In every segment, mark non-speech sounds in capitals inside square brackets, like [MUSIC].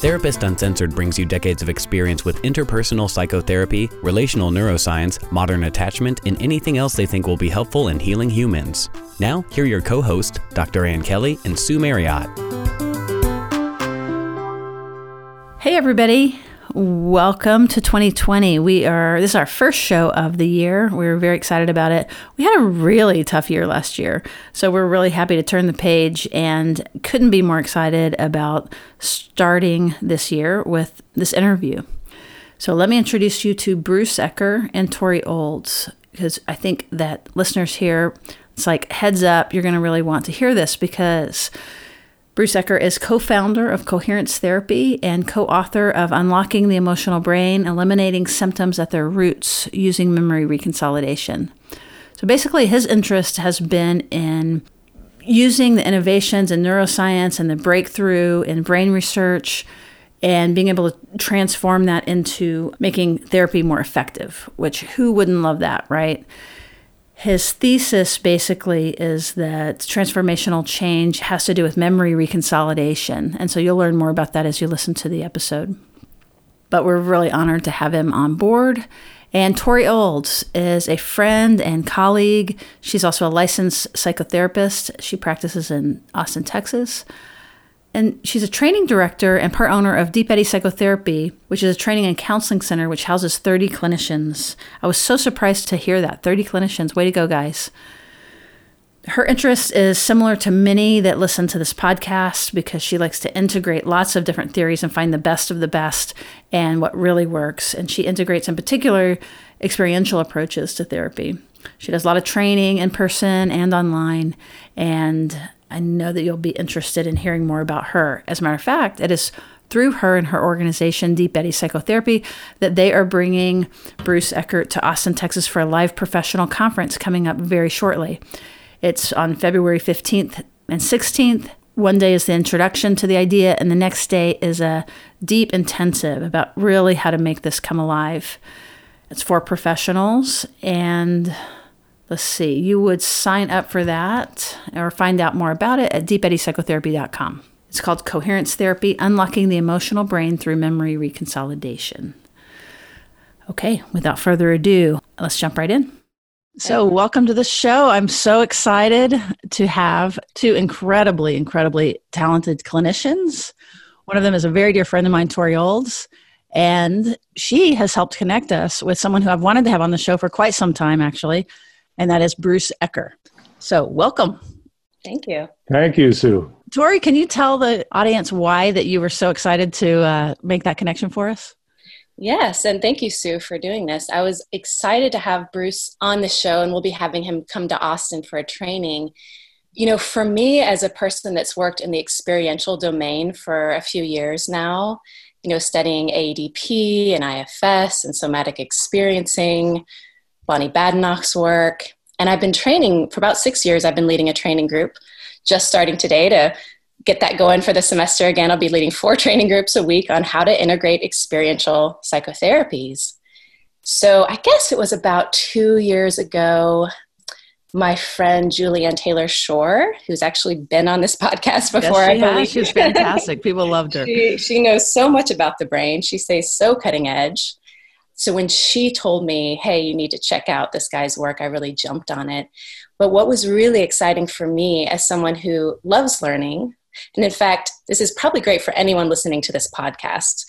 Therapist Uncensored brings you decades of experience with interpersonal psychotherapy, relational neuroscience, modern attachment, and anything else they think will be helpful in healing humans. Now, here are your co hosts, Dr. Ann Kelly and Sue Marriott. Hey, everybody. Welcome to 2020. We are this is our first show of the year. We're very excited about it. We had a really tough year last year. So we're really happy to turn the page and couldn't be more excited about starting this year with this interview. So let me introduce you to Bruce Ecker and Tori Olds because I think that listeners here it's like heads up, you're going to really want to hear this because Bruce Ecker is co founder of Coherence Therapy and co author of Unlocking the Emotional Brain Eliminating Symptoms at Their Roots Using Memory Reconsolidation. So basically, his interest has been in using the innovations in neuroscience and the breakthrough in brain research and being able to transform that into making therapy more effective, which who wouldn't love that, right? His thesis basically is that transformational change has to do with memory reconsolidation. And so you'll learn more about that as you listen to the episode. But we're really honored to have him on board. And Tori Olds is a friend and colleague. She's also a licensed psychotherapist. She practices in Austin, Texas. And she's a training director and part owner of Deep Eddy Psychotherapy, which is a training and counseling center which houses 30 clinicians. I was so surprised to hear that 30 clinicians. Way to go, guys. Her interest is similar to many that listen to this podcast because she likes to integrate lots of different theories and find the best of the best and what really works. And she integrates, in particular, experiential approaches to therapy. She does a lot of training in person and online. And I know that you'll be interested in hearing more about her. As a matter of fact, it is through her and her organization, Deep Eddy Psychotherapy, that they are bringing Bruce Ecker to Austin, Texas for a live professional conference coming up very shortly. It's on February 15th and 16th. One day is the introduction to the idea, and the next day is a deep intensive about really how to make this come alive. It's for professionals, and let's see, you would sign up for that or find out more about it at deepeddypsychotherapy.com. It's called Coherence Therapy Unlocking the Emotional Brain Through Memory Reconsolidation. Okay, without further ado, let's jump right in. So, welcome to the show. I'm so excited to have two incredibly, incredibly talented clinicians. One of them is a very dear friend of mine, Tori Olds, and she has helped connect us with someone who I've wanted to have on the show for quite some time, actually, and that is Bruce Ecker. So, welcome. Thank you. Thank you, Sue. Tori, can you tell the audience why that you were so excited to uh, make that connection for us? Yes, and thank you, Sue, for doing this. I was excited to have Bruce on the show, and we'll be having him come to Austin for a training. You know, for me, as a person that's worked in the experiential domain for a few years now, you know, studying AEDP and IFS and somatic experiencing, Bonnie Badenoch's work. And I've been training for about six years. I've been leading a training group, just starting today to get that going for the semester again. I'll be leading four [LAUGHS] training groups a week on how to integrate experiential psychotherapies. So I guess it was about two years ago. My friend Julianne Taylor Shore, who's actually been on this [LAUGHS] podcast before, yes, she I believe she's fantastic. People loved her. [LAUGHS] She, she knows so much about the brain. She stays so cutting edge. So when she told me, hey, you need to check out this guy's work, I really jumped on it. But what was really exciting for me as someone who loves learning, and in fact, this is probably great for anyone listening to this podcast,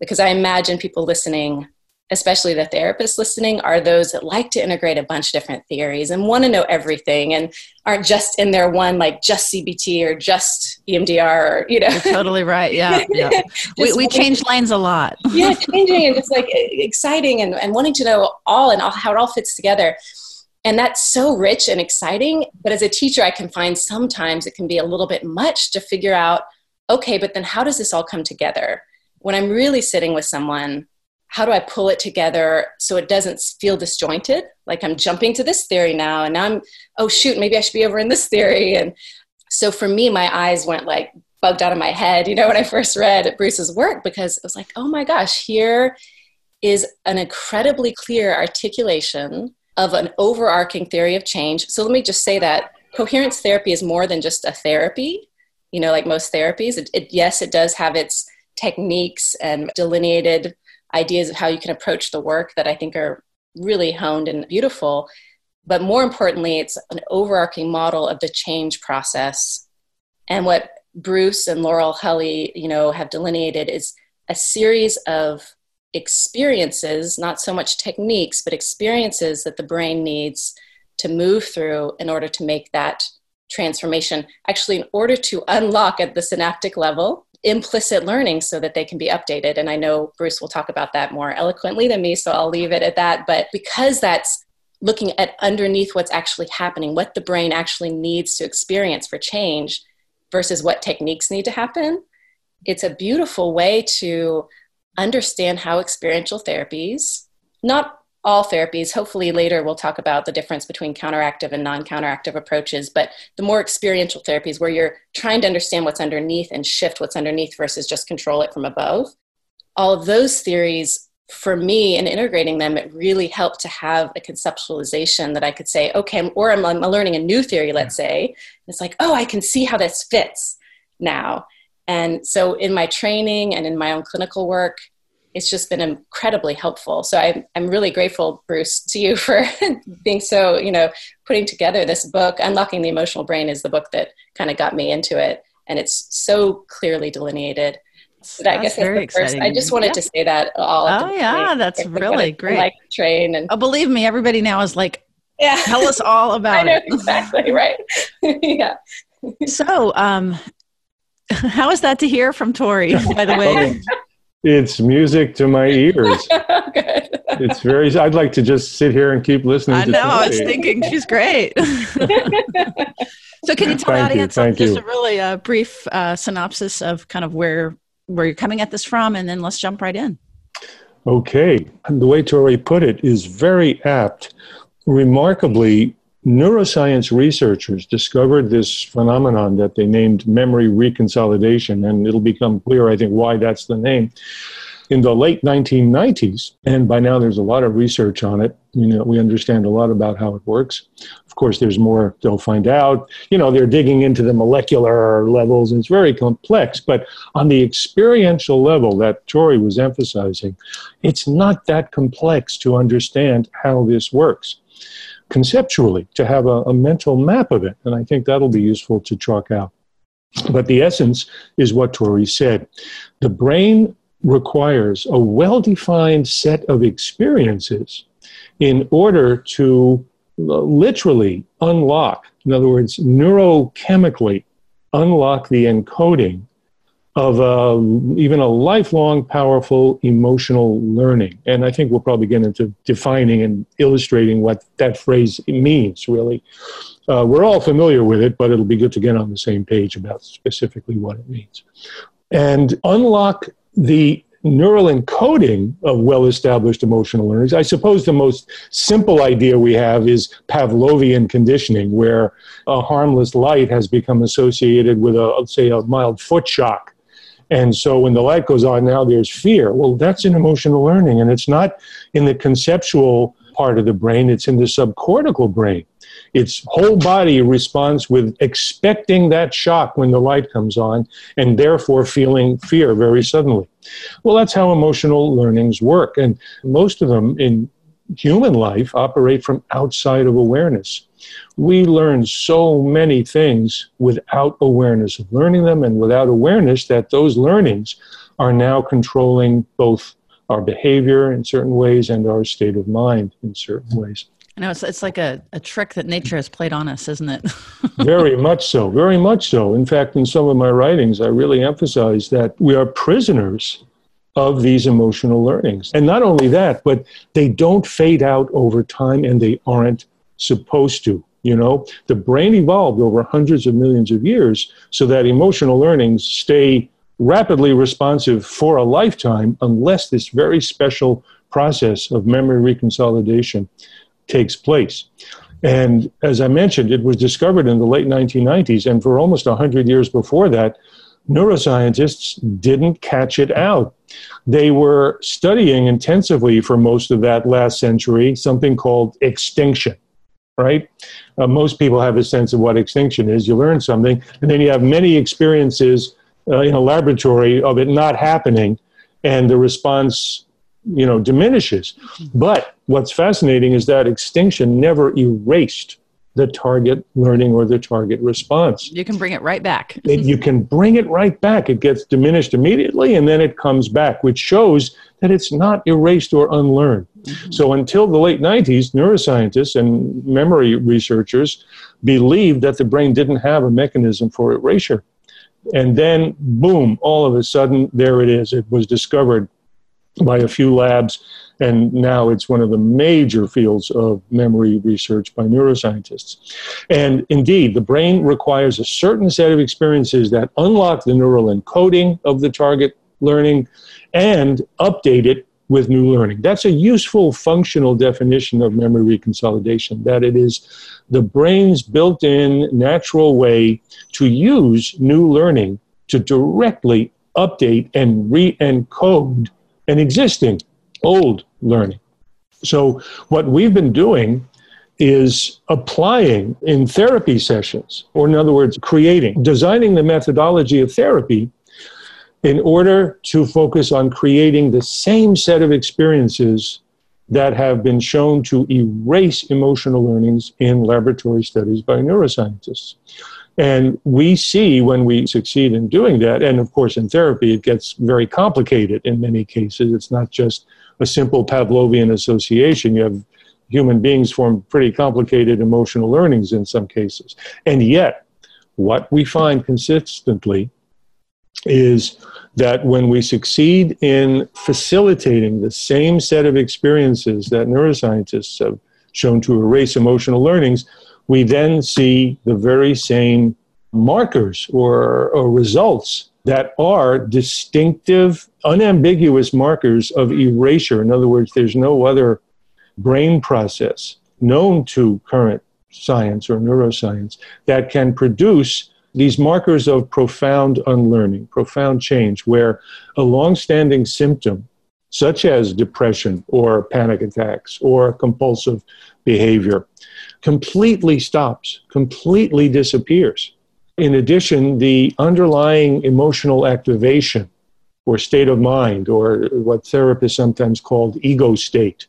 because I imagine people listening especially the therapists listening, are those that like to integrate a bunch of different theories and want to know everything and aren't just in their one, like just CBT or just EMDR or, you know. You're totally right. Yeah. yeah. [LAUGHS] we, we change lanes a lot. [LAUGHS] yeah, changing and just like exciting and, and wanting to know all and all, how it all fits together. And that's so rich and exciting. But as a teacher, I can find sometimes it can be a little bit much to figure out okay, but then how does this all come together? When I'm really sitting with someone, how do I pull it together so it doesn't feel disjointed? Like I'm jumping to this theory now, and now I'm, oh shoot, maybe I should be over in this [LAUGHS] theory. And so for me, my eyes went like bugged out of my head, you know, [LAUGHS] when I first read Bruce's work, because it was like, oh my gosh, here is an incredibly clear articulation of an overarching theory of change. So let me just say that coherence therapy is more than just a therapy, you know, like most therapies. It, it, yes, it does have its techniques and delineated ideas of how you can approach the work that I think are really honed and beautiful. But more importantly, it's an overarching model of the change process. And what Bruce and Laurel Hulley, you know, have delineated is a series of experiences, not so much techniques, but experiences that the brain needs to move through in order to make that transformation. Actually, in order to unlock at the synaptic level implicit learning so that they can be updated. And I know Bruce will talk about that more eloquently than me, so I'll leave it at that. But because that's looking at underneath what's actually happening, what the brain actually needs to experience for change versus what techniques need to happen, it's a beautiful way to understand how experiential therapies, not all therapies, hopefully later we'll talk about the difference between counteractive and non counteractive approaches, but the more experiential therapies where you're trying to understand what's underneath and shift what's underneath versus just control it from above. All of those theories, for me, in integrating them, it really helped to have a conceptualization that I could say, okay, or I'm, I'm learning a new theory, let's say. It's like, oh, I can see how this fits now. And so in my training and in my own clinical work, it's just been incredibly helpful. So I'm, I'm really grateful, Bruce, to you [LAUGHS] for being so, you know, putting together this book. Unlocking the Emotional Brain is the book that kind of got me into it. And it's so clearly delineated. But I guess very exciting. I just wanted yeah. to say that all. Oh yeah, that's really great. Like train and oh, believe me, everybody now is like, yeah, tell us all [LAUGHS] about know, it. [LAUGHS] Exactly right. yeah. So, um, how is that to hear from Tori? By the way. It's music to my ears. [LAUGHS] it's very. I'd like to just sit here and keep listening. I know. I was thinking she's great. [LAUGHS] so, can you tell the audience you, just you. a really uh, brief uh, synopsis of kind of where where you're coming at this from, and then let's jump right in. Okay, the way Tori put it is very apt. Remarkably, neuroscience researchers discovered this phenomenon that they named memory reconsolidation, and it'll become clear, I think, why that's the name. In the late 1990s, and by now there's a lot of research on it. You know, we understand a lot about how it works. Of course, there's more they'll find out. You know, they're digging into the molecular levels, and it's very complex. But on the experiential level that Tori was emphasizing, it's not that complex to understand how this works conceptually to have a, a mental map of it. And I think that'll be useful to chalk out. But the essence is what Tori said. The brain requires a well defined set of experiences in order to uh, literally unlock, in other words, neurochemically unlock the encoding of uh, even a lifelong, powerful emotional learning. And I think we'll probably get into defining and illustrating what that phrase means, really. Uh, we're all familiar with it, but it'll be good to get on the same page about specifically what it means. And unlock the neural encoding of well established emotional learners. I suppose the most simple idea we have is Pavlovian conditioning, where a harmless light has become associated with a, say, a mild foot shock and so when the light goes on, now there's fear. Well, that's an emotional learning, and it's not in the conceptual part of the brain, it's in the subcortical brain. Its whole body responds with expecting that shock when the light comes on, and therefore feeling fear very suddenly. Well, that's how emotional learnings work. And most of them in human life operate from outside of awareness we learn so many things without awareness of learning them and without awareness that those learnings are now controlling both our behavior in certain ways and our state of mind in certain ways. I know it's, it's like a, a trick that nature has played on us, isn't it? [LAUGHS] very much so, very much so. In fact, in some of my writings, I really emphasize that we are prisoners of these emotional learnings. And not only that, but they don't fade out over time and they aren't supposed to. You know, the brain evolved over hundreds of millions of years so that emotional learnings stay rapidly responsive for a lifetime unless this very special process of memory reconsolidation takes place. And as I mentioned, it was discovered in the late 1990s, and for almost 100 years before that, neuroscientists didn't catch it out. They were studying intensively for most of that last century something called extinction, right? Uh, most people have a sense of what extinction is. You learn something, and then you have many experiences uh, in a laboratory of it not happening, and the response, you know, diminishes. But what's fascinating is that extinction never erased the target learning or the target response. You can bring it right back. [LAUGHS] you can bring it right back. It gets diminished immediately and then it comes back, which shows that it's not erased or unlearned. So until the late 90s, neuroscientists and memory researchers believed that the brain didn't have a mechanism for erasure. And then, boom, all of a sudden, there it is. It was discovered by a few labs and now it's one of the major fields of memory research by neuroscientists. And indeed, the brain requires a certain set of experiences that unlock the neural encoding of the target learning and update it with new learning. That's a useful functional definition of memory reconsolidation, that it is the brain's built in natural way to use new learning to directly update and re encode an existing old learning. So, what we've been doing is applying in therapy sessions, or in other words, creating, designing the methodology of therapy in order to focus on creating the same set of experiences that have been shown to erase emotional learnings in laboratory studies by neuroscientists. And we see when we succeed in doing that, and of course in therapy, it gets very complicated in many cases. It's not just a simple Pavlovian association. You have human beings form pretty complicated emotional learnings in some cases. And yet, what we find consistently is that when we succeed in facilitating the same set of experiences that neuroscientists have shown to erase emotional learnings, we then see the very same markers or, or results that are distinctive, unambiguous markers of erasure. In other words, there's no other brain process known to current science or neuroscience that can produce these markers of profound unlearning, profound change, where a long-standing symptom, such as depression or panic attacks or compulsive behavior, completely stops, completely disappears. In addition, the underlying emotional activation or state of mind, or what therapists sometimes called ego state,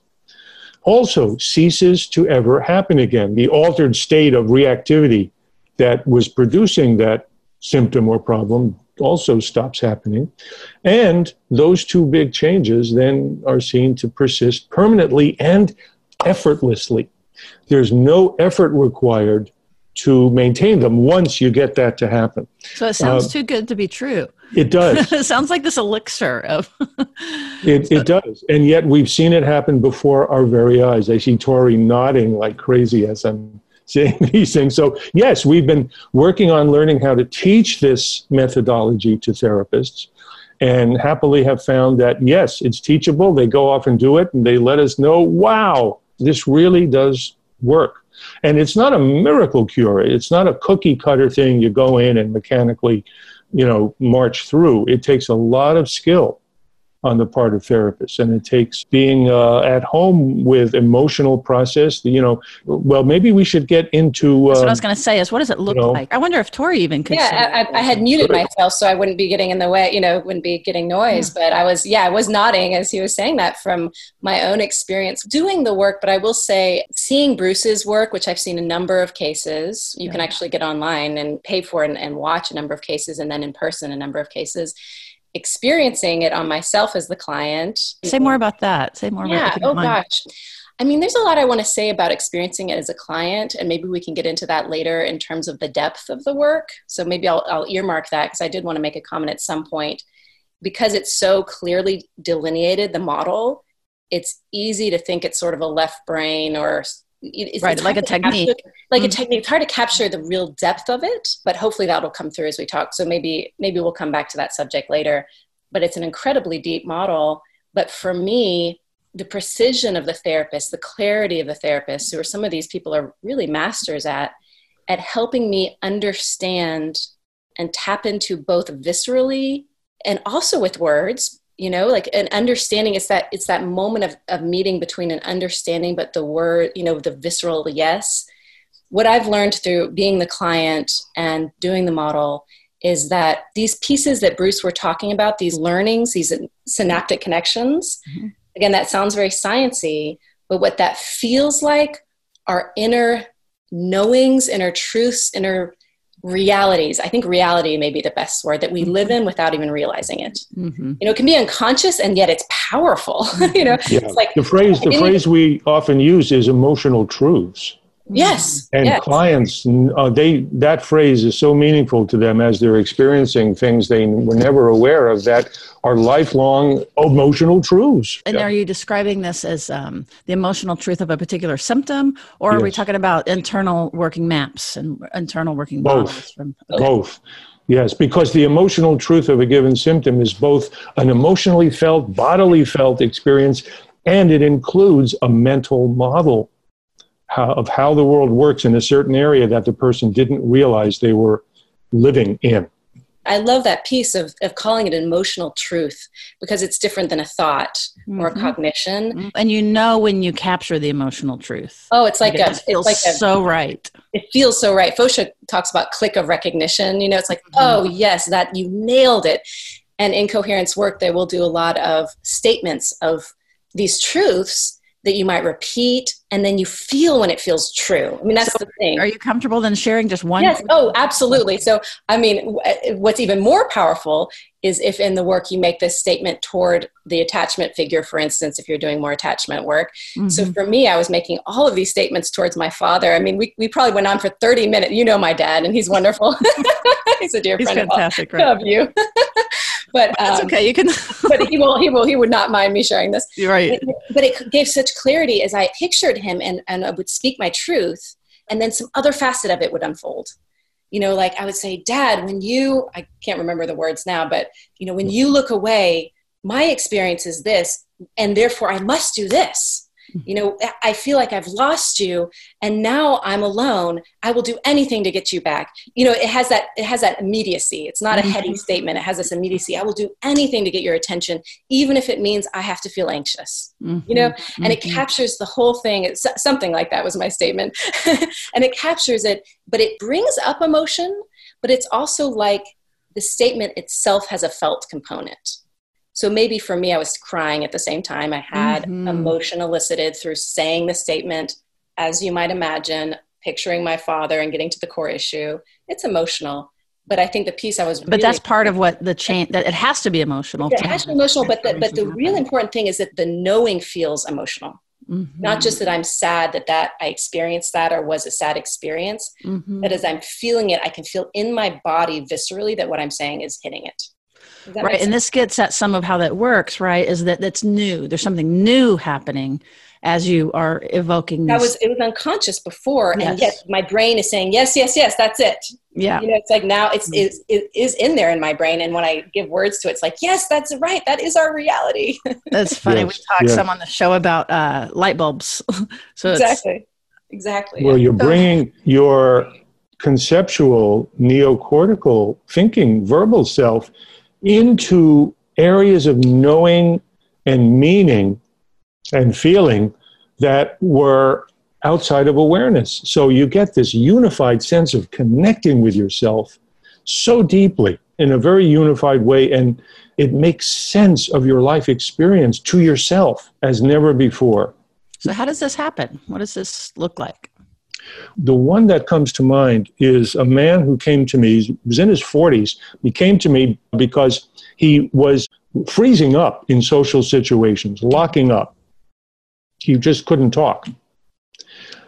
also ceases to ever happen again. The altered state of reactivity that was producing that symptom or problem also stops happening. And those two big changes then are seen to persist permanently and effortlessly. There's no effort required to maintain them once you get that to happen. So it sounds uh, too good to be true. It does. [LAUGHS] it sounds like this elixir of. [LAUGHS] it, it does. And yet we've seen it happen before our very eyes. I see Tori nodding like crazy as I'm these things. [LAUGHS] So, yes, we've been working on learning how to teach this methodology to therapists and happily have found that, yes, it's teachable. They go off and do it and they let us know, wow, this really does work. And it's not a miracle cure. It's not a cookie cutter thing you go in and mechanically, you know, march through. It takes a lot of skill on the part of therapists. And it takes being uh, at home with emotional process. You know, well, maybe we should get into. Uh, That's what I was um, going to say. Is what does it look you know, like? I wonder if Tori even could. Yeah, I, I, had muted myself so I wouldn't be getting in the way. You know, wouldn't be getting noise. Yeah. But I was, yeah, I was nodding as he was saying that from my own experience doing the work. But I will say, seeing Bruce's work, which I've seen a number of cases, you yeah. can actually get online and pay for and, and watch a number of cases, and then in person a number of cases experiencing it on myself as the client. Say more about that. Say more about that. yeah. about Oh gosh. I mean, there's a lot I want to say about experiencing it as a client, and maybe we can get into that later in terms of the depth of the work. So maybe I'll, I'll earmark that because I did want to make a comment at some point. Because it's so clearly delineated, the model, it's easy to think it's sort of a left brain or it's, right, it's like a technique. capture- like Mhm. a technique. It's hard to capture the real depth of it, but hopefully that'll come through as we talk. So maybe maybe we'll come back to that subject later. But it's an incredibly deep model. But for me, the precision of the therapist, the clarity of the therapist, who are some of these people are really masters at, at helping me understand and tap into both viscerally and also with words you know like an understanding it's that it's that moment of, of meeting between an understanding but the word you know the visceral yes what i've learned through being the client and doing the model is that these pieces that bruce were talking about these learnings these synaptic connections Mhm. again that sounds very sciency but what that feels like are inner knowings inner truths inner realities i think reality may be the best word that we live in without even realizing it. Hmm you know it can be unconscious and yet it's powerful [LAUGHS] you know? Yeah. it's like The phrase the Any- phrase we often use is emotional truths. Yes And yes. clients, uh, they that phrase is so meaningful to them as they're experiencing things they were never aware of that are lifelong emotional truths. And are you describing this as um, the emotional truth of a particular symptom, or are we talking about internal working maps and internal working Both. models? From, Both. Yes, because the emotional truth of a given symptom is both an emotionally felt, bodily felt experience, and it includes a mental model how, of how the world works in a certain area that the person didn't realize they were living in. i love that piece of, of calling it an emotional truth because it's different than a thought or a Mhm. cognition And you know when you capture the emotional truth. oh it's like it a just feels it's like a so right. it feels so right. Fosha talks about click of recognition. You know, it's like, Mhm. oh yes, that you nailed it. And in coherence work, they will do a lot of statements of these truths that you might repeat, and then you feel when it feels true. I mean, that's So the thing. Are you comfortable then sharing just one? Yes. Oh, absolutely. So, I mean, what's even more powerful is if in the work you make this statement toward the attachment figure, for instance, if you're doing more attachment work. So Mhm. for me, I was making all of these statements towards my father. I mean, we, we probably went on for 30 minutes. You know my dad, and he's wonderful. [LAUGHS] he's a dear He's friend of all- fantastic, right? of you. [LAUGHS] but That's um, okay. You can. [LAUGHS] but he will he will he would not mind me sharing this You're right. but it gave such clarity as I pictured him and, and I would speak my truth, and then some other facet of it would unfold. You know, like I would say, Dad, when you, I can't remember the words now, but, you know, when you look away, my experience is this, and therefore I must do this. You know, I feel like I've lost you, and now I'm alone. I will do anything to get you back. You know, it has that it has that immediacy. It's not a heady statement. It has this immediacy. I will do anything to get your attention, even if it means I have to feel anxious you know and it Mhm. captures the whole thing it's something like that was my statement [LAUGHS] and it captures it but it brings up emotion but it's also like the statement itself has a felt component so maybe for me i was crying at the same time i had Mhm. emotion elicited through saying the statement as you might imagine picturing my father and getting to the core issue it's emotional but i think the piece i was But that's part of what the [LAUGHS] change. That it has to be emotional. it has to be emotional but the, but the real important thing is that the knowing feels emotional Mhm. not just that I'm sad that that I experienced that or was a sad experience, Mhm. but as I'm feeling it, I can feel in my body viscerally that what I'm saying is hitting it. Does that right and this gets at some of how that works right is that that's new there's something new happening as you are evoking that was it was unconscious before, and Yes. yet my brain is saying yes, yes, yes. That's it. yeah You know, it's like now it's Mm. it's it is in there in my brain, and when I give words to it, it's like yes, that's right. That is our reality. [LAUGHS] that's funny we talked yes. some on the show about uh, light bulbs [LAUGHS] so exactly, exactly. Well, you're bringing your conceptual neocortical thinking, verbal self into areas of knowing and meaning and feeling that were outside of awareness. So you get this unified sense of connecting with yourself so deeply in a very unified way, and it makes sense of your life experience to yourself as never before. so how does this happen what does this look like The one that comes to mind is a man who came to me, he was in his 40s. He came to me because he was freezing up in social situations, locking up. He just couldn't talk.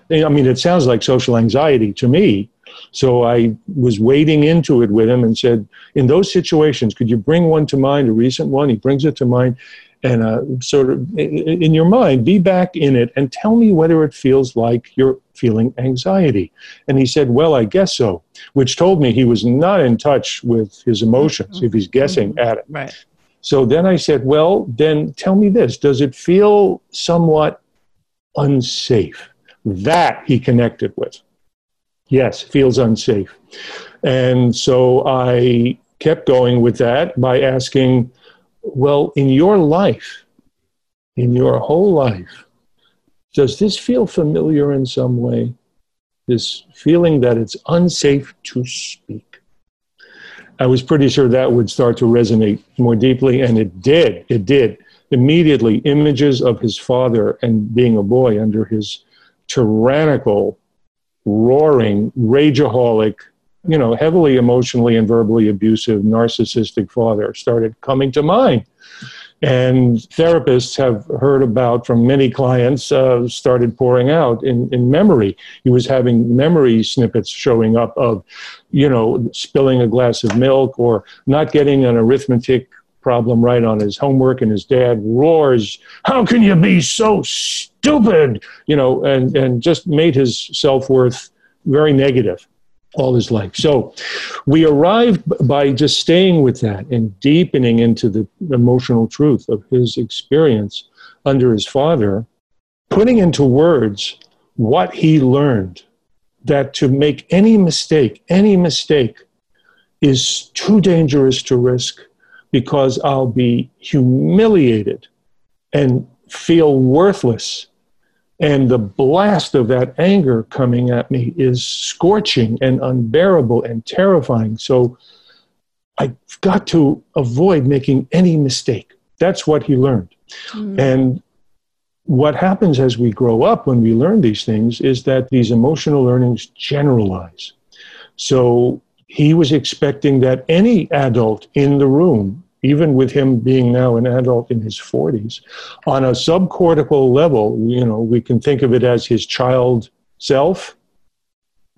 I mean, it sounds like social anxiety to me. So I was wading into it with him and said, In those situations, could you bring one to mind, a recent one? He brings it to mind. and uh, sort of in your mind, be back in it and tell me whether it feels like you're feeling anxiety. And he said, Well, I guess so, which told me he was not in touch with his emotions if he's guessing Mm-hmm. at it. Right. So then I said, Well, then tell me this does it feel somewhat unsafe? That he connected with. Yes, feels unsafe. And so I kept going with that by asking, Well, in your life, in your whole life, does this feel familiar in some way? This feeling that it's unsafe to speak. I was pretty sure that would start to resonate more deeply, and it did. It did. Immediately, images of his father and being a boy under his tyrannical, roaring, rageaholic, you know, heavily emotionally and verbally abusive, narcissistic father started coming to mind. And therapists have heard about from many clients, uh, started pouring out in, in memory. He was having memory snippets showing up of, you know, spilling a glass of milk or not getting an arithmetic problem right on his homework, and his dad roars, How can you be so stupid? You know, and, and just made his self worth very negative all his life. So we arrived by just staying with that and deepening into the emotional truth of his experience under his father, putting into words what he learned that to make any mistake, any mistake is too dangerous to risk because I'll be humiliated and feel worthless and the blast of that anger coming at me is scorching and unbearable and terrifying. So I've got to avoid making any mistake. That's what he learned. Mm-hmm. And what happens as we grow up when we learn these things is that these emotional learnings generalize. So he was expecting that any adult in the room even with him being now an adult in his 40s, on a subcortical level, you know, we can think of it as his child self.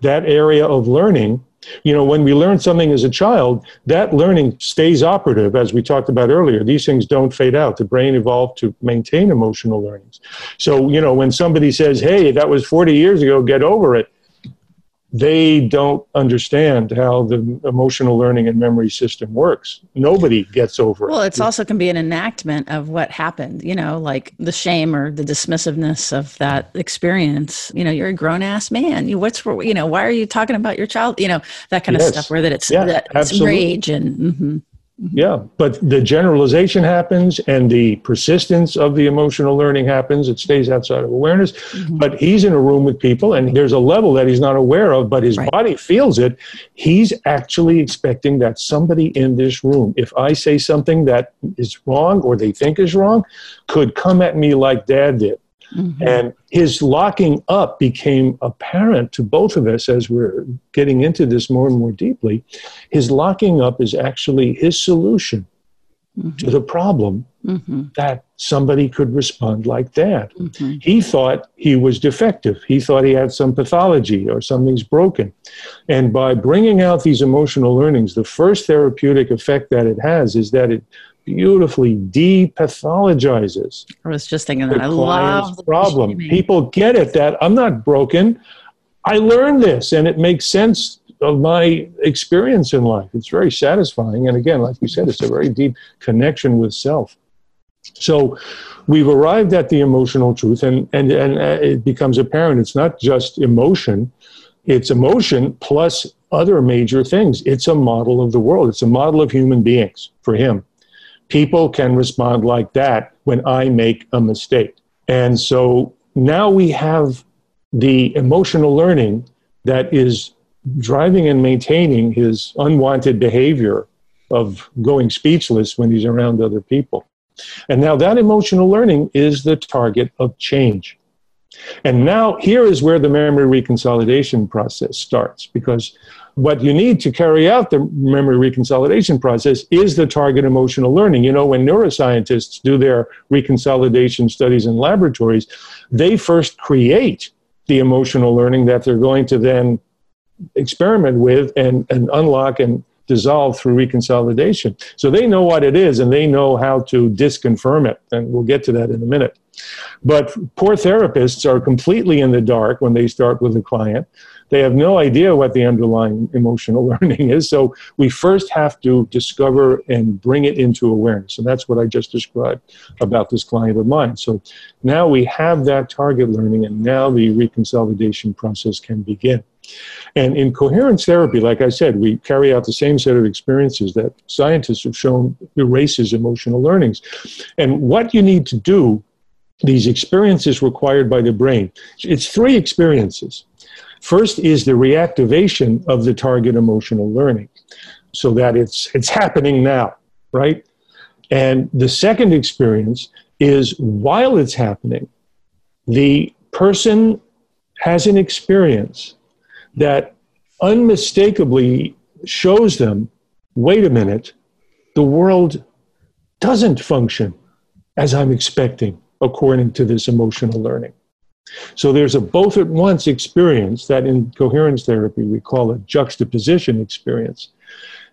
That area of learning, you know, when we learn something as a child, that learning stays operative, as we talked about earlier. These things don't fade out. The brain evolved to maintain emotional learnings. So, you know, when somebody says, hey, that was 40 years ago, get over it, they don't understand how the emotional learning and memory system works. Nobody gets over it. Well, it's also can be an enactment of what happened, you know, like the shame or the dismissiveness of that experience. You know, you're a grown ass man. You what's you know, why are you talking about your child? You know, that kind of Yes. stuff where that it's Yeah, that it's rage and mhm. Yeah, but the generalization happens and the persistence of the emotional learning happens. It stays outside of awareness. Mm-hmm. But he's in a room with people and there's a level that he's not aware of, but his Right. body feels it. He's actually expecting that somebody in this room, if I say something that is wrong or they think is wrong, could come at me like dad did. Mhm. And his locking up became apparent to both of us as we're getting into this more and more deeply. His locking up is actually his solution to the problem Mhm. that somebody could respond like that. Mhm. He thought he was defective. He thought he had some pathology or something's broken. And by bringing out these emotional learnings, the first therapeutic effect that it has is that it beautifully depathologizes I was just thinking that. I love the problem. People get it that I'm not broken. I learned this and it makes sense of my experience in life. It's very satisfying. And again, like you said, it's a very deep connection with self. So we've arrived at the emotional truth and, and, and uh, it becomes apparent it's not just emotion, it's emotion plus other major things. It's a model of the world, it's a model of human beings for him people can respond like that when I make a mistake. And so now we have the emotional learning that is driving and maintaining his unwanted behavior of going speechless when he's around other people. And now that emotional learning is the target of change. And now here is where the memory reconsolidation process starts because what you need to carry out the memory reconsolidation process is the target emotional learning. You know, when neuroscientists do their reconsolidation studies in laboratories, they first create the emotional learning that they're going to then experiment with and, and unlock and dissolve through reconsolidation. So they know what it is and they know how to disconfirm it. And we'll get to that in a minute. But poor therapists are completely in the dark when they start with a client. They have no idea what the underlying emotional [LAUGHS] learning is. So we first have to discover and bring it into awareness. And that's what I just described about this client of mine. So now we have that target learning, and now the reconsolidation process can begin. And in coherence therapy, like I said, we carry out the same set of experiences that scientists have shown erases emotional learnings. And what you need to do, these experiences required by the brain, it's three experiences. First is the reactivation of the target emotional learning so that it's, it's happening now, right? And the second experience is while it's happening, the person has an experience that unmistakably shows them wait a minute, the world doesn't function as I'm expecting according to this emotional learning. So there's a both at once experience that in coherence therapy we call a juxtaposition experience.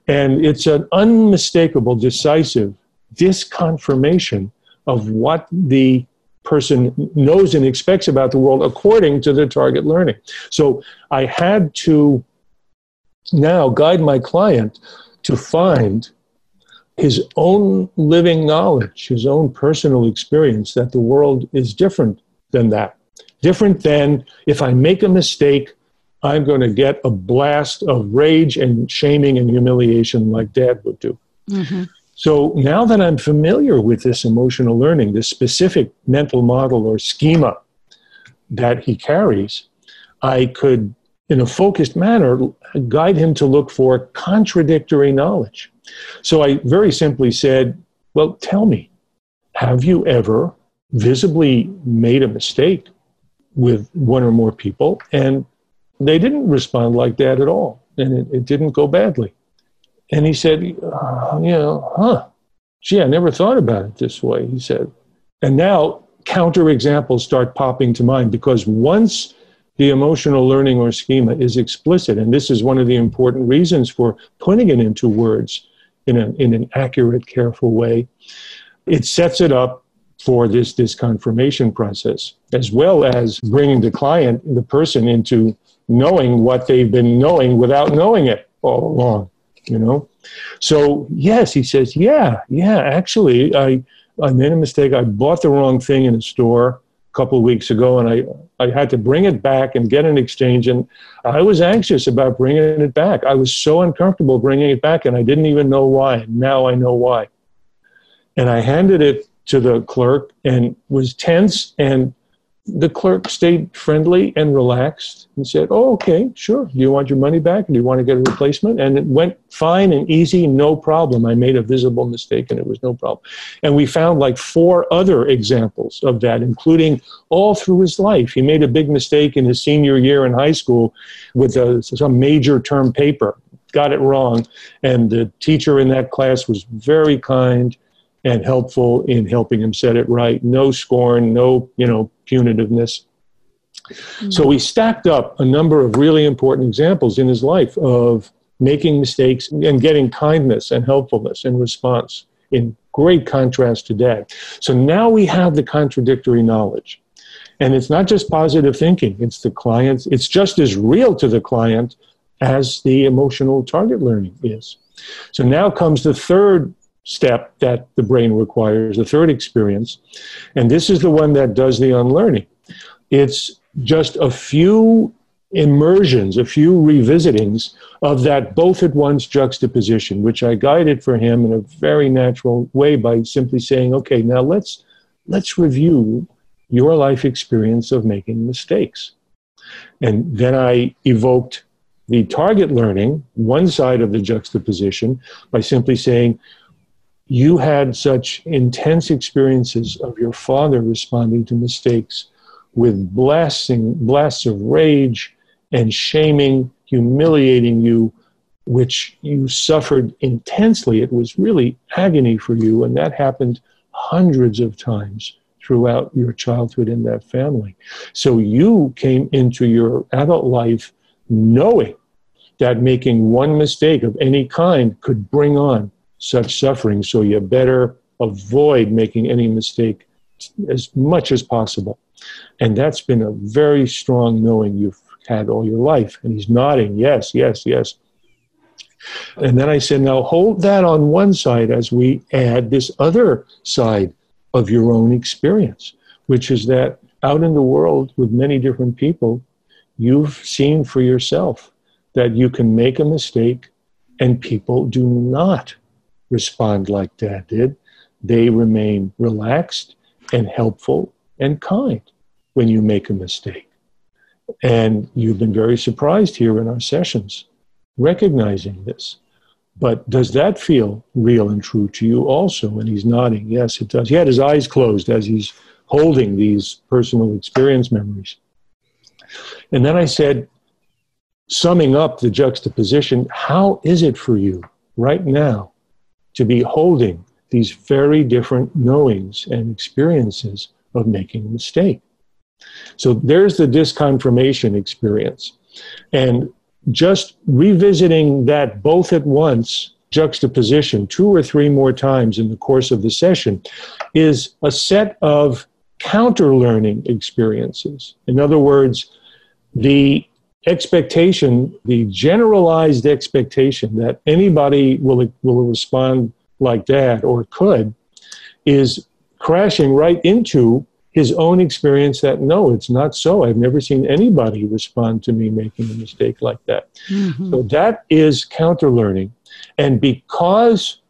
And it's an unmistakable, decisive disconfirmation of what the person knows and expects about the world according to the target learning. So I had to now guide my client to find his own living knowledge, his own personal experience that the world is different than that. Different than if I make a mistake, I'm going to get a blast of rage and shaming and humiliation like dad would do. Mm-hmm. So now that I'm familiar with this emotional learning, this specific mental model or schema that he carries, I could, in a focused manner, guide him to look for contradictory knowledge. So I very simply said, Well, tell me, have you ever visibly made a mistake with one or more people? And they didn't respond like that at all, and it, it didn't go badly. And he said, uh, you know, huh, gee, I never thought about it this way, he said. And now counter examples start popping to mind because once the emotional learning or schema is explicit, and this is one of the important reasons for putting it into words in, a, in an accurate, careful way, it sets it up for this, this confirmation process, as well as bringing the client, the person, into knowing what they've been knowing without knowing it all along you know? So yes he says yeah yeah actually i i made a mistake. I bought the wrong thing in a store a couple of weeks ago and i i had to bring it back and get an exchange and i was anxious about bringing it back. I was so uncomfortable bringing it back and i didn't even know why. Now i know why. And i handed it to the clerk and was tense and the clerk stayed friendly and relaxed and said, Oh, okay, sure. Do you want your money back? Do you want to get a replacement? And it went fine and easy, no problem. I made a visible mistake and it was no problem. And we found like four other examples of that, including all through his life. He made a big mistake in his senior year in high school with a, some major term paper, got it wrong. And the teacher in that class was very kind and helpful in helping him set it right. No scorn, no, you know, punitiveness. Mm-hmm. So we stacked up a number of really important examples in his life of making mistakes and getting kindness and helpfulness in response in great contrast to dad. So now we have the contradictory knowledge. And it's not just positive thinking, it's the client, it's just as real to the client as the emotional target learning is. So now comes the third step that the brain requires, the third experience. And this is the one that does the unlearning. It's just a few immersions, a few revisitings of that both at once juxtaposition, which I guided for him in a very natural way by simply saying, okay, now let's let's review your life experience of making mistakes. And then I evoked the target learning, one side of the juxtaposition, by simply saying, you had such intense experiences of your father responding to mistakes with blasting, blasts of rage and shaming, humiliating you, which you suffered intensely. It was really agony for you, and that happened hundreds of times throughout your childhood in that family. So you came into your adult life knowing that making one mistake of any kind could bring on such suffering. So you better avoid making any mistake as much as possible. And that's been a very strong knowing you've had all your life. And he's nodding, yes, yes, yes. And then I said, now hold that on one side as we add this other side of your own experience, which is that out in the world with many different people, you've seen for yourself that you can make a mistake and people do not respond like dad did. They remain relaxed and helpful and kind when you make a mistake. And you've been very surprised here in our sessions recognizing this. But does that feel real and true to you also? And he's nodding. Yes, it does. He had his eyes closed as he's holding these personal experience memories. And then I said, summing up the juxtaposition, how is it for you right now to be holding these very different knowings and experiences of making a mistake? So there's the disconfirmation experience. And just revisiting that both at once juxtaposition two or three more times in the course of the session is a set of counter learning experiences. In other words, the expectation, the generalized expectation that anybody will, will respond like that or could, is crashing right into his own experience that no, it's not so. I've never seen anybody respond to me making a mistake like that. Mm-hmm. So that is counter learning. And because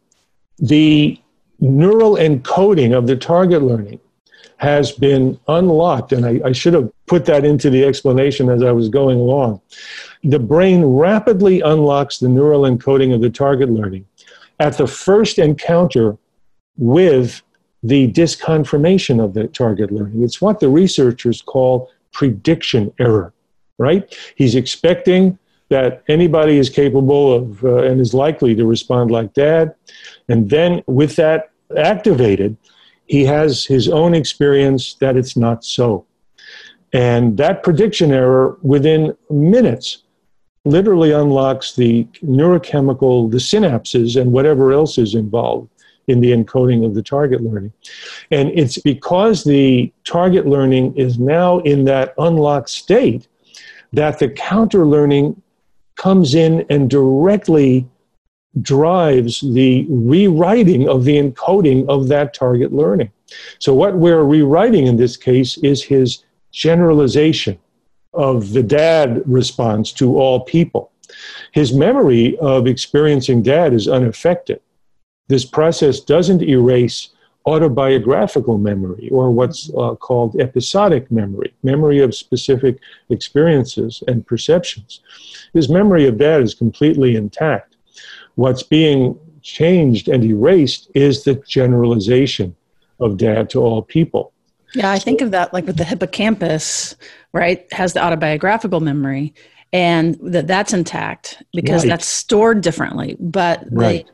the neural encoding of the target learning has been unlocked, and I, I, should have put that into the explanation as I was going along. The brain rapidly unlocks the neural encoding of the target learning at the first encounter with the disconfirmation of the target learning. It's what the researchers call prediction error, right? He's expecting that anybody is capable of uh, and is likely to respond like that. And then with that activated, he has his own experience that it's not so. And that prediction error within minutes literally unlocks the neurochemical, the synapses, and whatever else is involved in the encoding of the target learning. And it's because the target learning is now in that unlocked state that the counter learning comes in and directly drives the rewriting of the encoding of that target learning. So, what we're rewriting in this case is his generalization of the dad response to all people. His memory of experiencing dad is unaffected this process doesn't erase autobiographical memory or what's uh, called episodic memory, memory of specific experiences and perceptions. His memory of dad is completely intact. What's being changed and erased is the generalization of dad to all people. Yeah, I think of that like with the hippocampus, right? Has the autobiographical memory and that that's intact because right. that's stored differently. But right.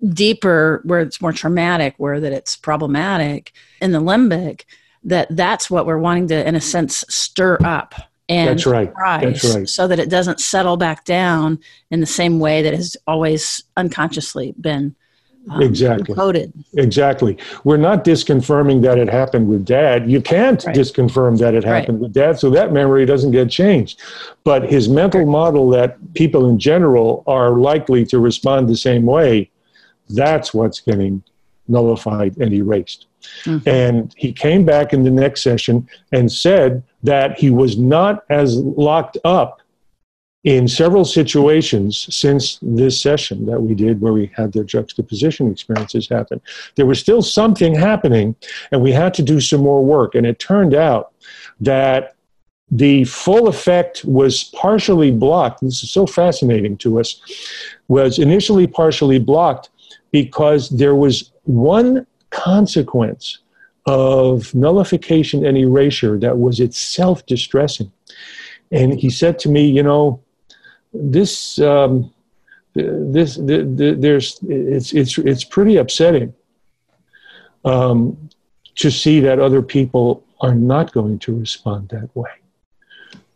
the deeper where it's more traumatic where that it's problematic in the limbic that that's what we're wanting to in a sense stir up and that's right that's right so that it doesn't settle back down in the same way that has always unconsciously been um, exactly coded exactly we're not disconfirming that it happened with dad you can't right. disconfirm that it happened right. with dad so that memory doesn't get changed but his mental model that people in general are likely to respond the same way that's what's getting nullified and erased. Mm-hmm. And he came back in the next session and said that he was not as locked up in several situations since this session that we did where we had the juxtaposition experiences happen. There was still something happening, and we had to do some more work. And it turned out that the full effect was partially blocked. This is so fascinating to us. Was initially partially blocked because there was one consequence of nullification and erasure that was itself distressing. And he said to me, you know, this, um, this, the, the, there's, it's, it's, it's pretty upsetting um, to see that other people are not going to respond that way.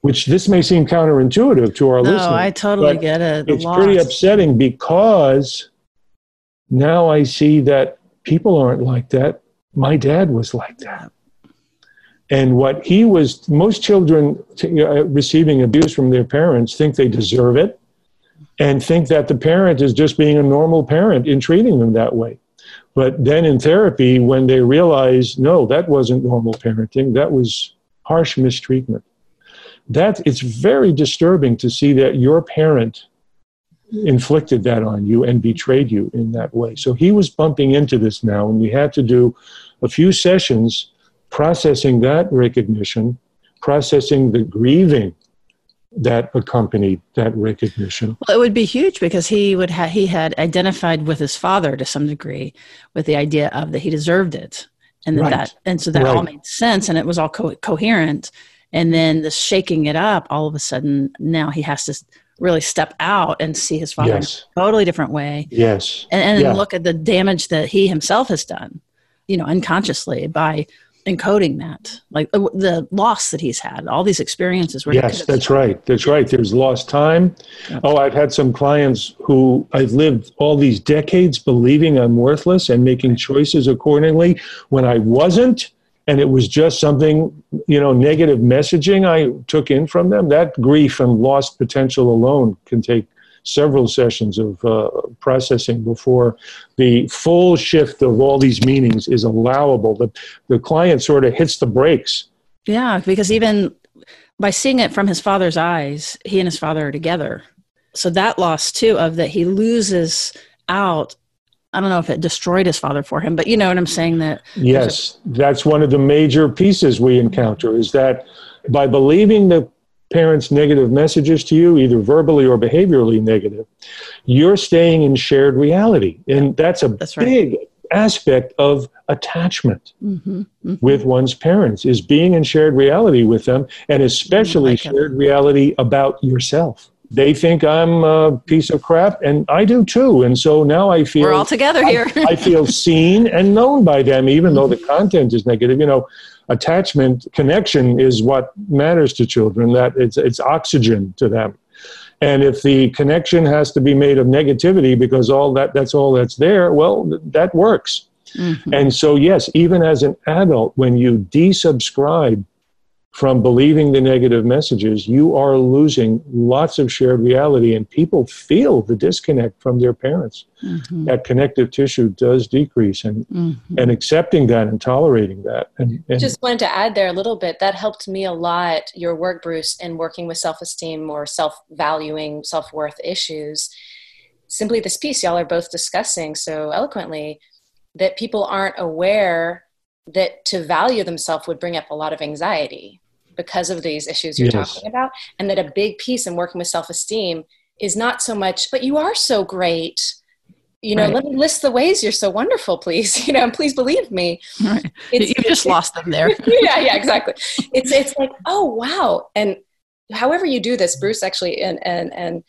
which this may seem counterintuitive to our no, listeners. I totally but get it. The It's pretty upsetting because now I see that people aren't like that. My dad was like that. And what he was, most children t- uh, receiving abuse from their parents think they deserve it and think that the parent is just being a normal parent in treating them that way. But then in therapy, when they realize, no, that wasn't normal parenting, that was harsh mistreatment. That it's very disturbing to see that your parent inflicted that on you and betrayed you in that way. So he was bumping into this now, and we had to do a few sessions processing that recognition, processing the grieving that accompanied that recognition. Well, it would be huge because he would ha- he had identified with his father to some degree with the idea of that he deserved it, and that, Right. that and so that all made sense and it was all co- coherent. And then the shaking it up, all of a sudden, now he has to really step out and see his father Yes. in a totally different way, Yes. and, and Yeah. look at the damage that he himself has done, you know, unconsciously by encoding that, like uh, the loss that he's had, all these experiences. Where Yes, that's right. That's right. There's lost time. Oh, I've had some clients who I've lived all these decades believing I'm worthless and making choices accordingly when I wasn't. And it was just something, you know, negative messaging I took in from them. That grief and lost potential alone can take several sessions of uh, processing before the full shift of all these meanings is allowable. The, the client sort of hits the brakes. Yeah, because even by seeing it from his father's eyes, he and his father are together. So that loss too of that he loses out. I don't know if it destroyed his father for him, but you know what I'm saying that Yes, that's one of the major pieces we encounter is that by believing the parents' negative messages to you, either verbally or behaviorally negative, you're staying in shared reality. And that's a That's right. big aspect of attachment Mhm, mhm. with one's parents is being in shared reality with them and especially like it. shared reality about yourself. They think I'm a piece of crap and I do too. And so now I feel we're all together here. I, I feel [LAUGHS] seen and known by them, even though the content is negative. You know, attachment, connection is what matters to children. That it's it's oxygen to them. And if the connection has to be made of negativity because all that that's all that's there, well, th- that works. Mhm. And so, yes, even as an adult, when you desubscribe from believing the negative messages, you are losing lots of shared reality, and people feel the disconnect from their parents. Mhm, That connective tissue does decrease, and mhm. and accepting that and tolerating that, and, and just wanted to add there a little bit that helped me a lot your work bruce in working with self-esteem or self-valuing self-worth issues simply this piece y'all are both discussing so eloquently that people aren't aware that to value themselves would bring up a lot of anxiety because of these issues you're Yes. talking about and that a big piece in working with self-esteem is not so much but you are so great you know Right. let me list the ways you're so wonderful please [LAUGHS] you know and please believe me Right. It's- you just lost them there. [LAUGHS] yeah, yeah, exactly. It's it's like, oh wow. And however you do this, Bruce actually and and and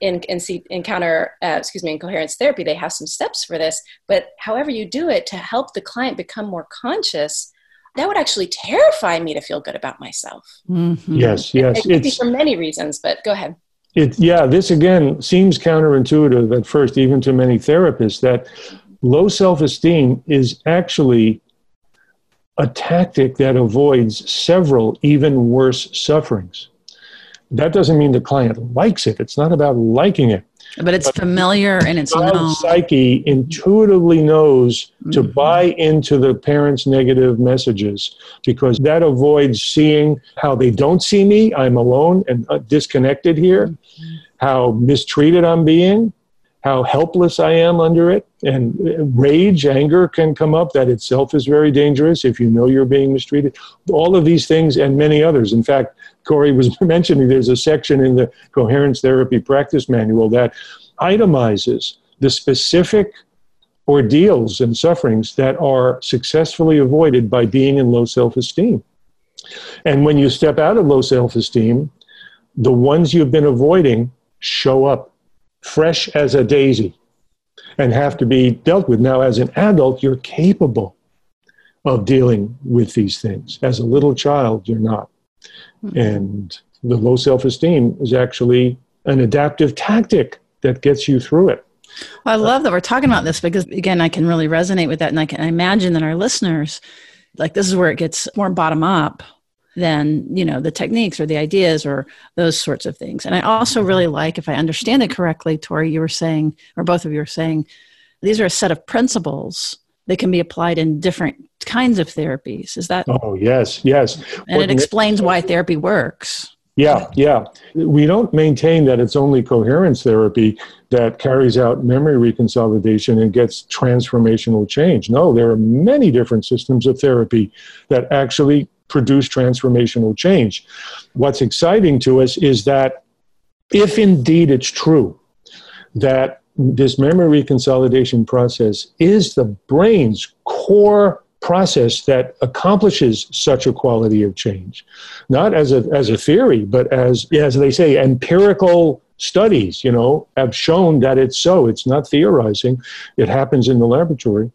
in in see encounter uh, excuse me in coherence therapy they have some steps for this but however you do it to help the client become more conscious that would actually terrify me to feel good about myself Mhm. yes, yes, it could be for many reasons but go ahead it. Yeah, this again seems counterintuitive at first, even to many therapists, that low self-esteem is actually a tactic that avoids several even worse sufferings. That doesn't mean the client likes it. It's not about liking it. But it's familiar and it's known. psyche intuitively knows to Mhm. buy into the parents' negative messages because that avoids seeing how they don't see me, I'm alone and uh, disconnected here, how mistreated I'm being, how helpless I am under it. And uh, rage, anger can come up. That itself is very dangerous if you know you're being mistreated. All of these things and many others. In fact, Tori was [LAUGHS] mentioning there's a section in the Coherence Therapy Practice Manual that itemizes the specific ordeals and sufferings that are successfully avoided by being in low self esteem. And when you step out of low self esteem, the ones you've been avoiding show up fresh as a daisy and have to be dealt with. Now, as an adult, you're capable of dealing with these things. As a little child, you're not. Mm-hmm. And the low self esteem is actually an adaptive tactic that gets you through it. Well, I love that we're talking about this because, again, I can really resonate with that. And I can imagine that our listeners, like, this is where it gets more bottom up than, you know, the techniques or the ideas or those sorts of things. And I also really like, if I understand it correctly, Tori, you were saying, or both of you were saying, these are a set of principles that can be applied in different kinds of therapies. Is that? Oh, yes, yes. And it explains why therapy works. Yeah, yeah. We don't maintain that it's only coherence therapy that carries out memory reconsolidation and gets transformational change. No, there are many different systems of therapy that actually produce transformational change. What's exciting to us is that if indeed it's true that this memory consolidation process is the brain's core process that accomplishes such a quality of change, not as a, as a theory, but as, as they say, empirical studies, you know, have shown that it's so. It's not theorizing. It happens in the laboratory.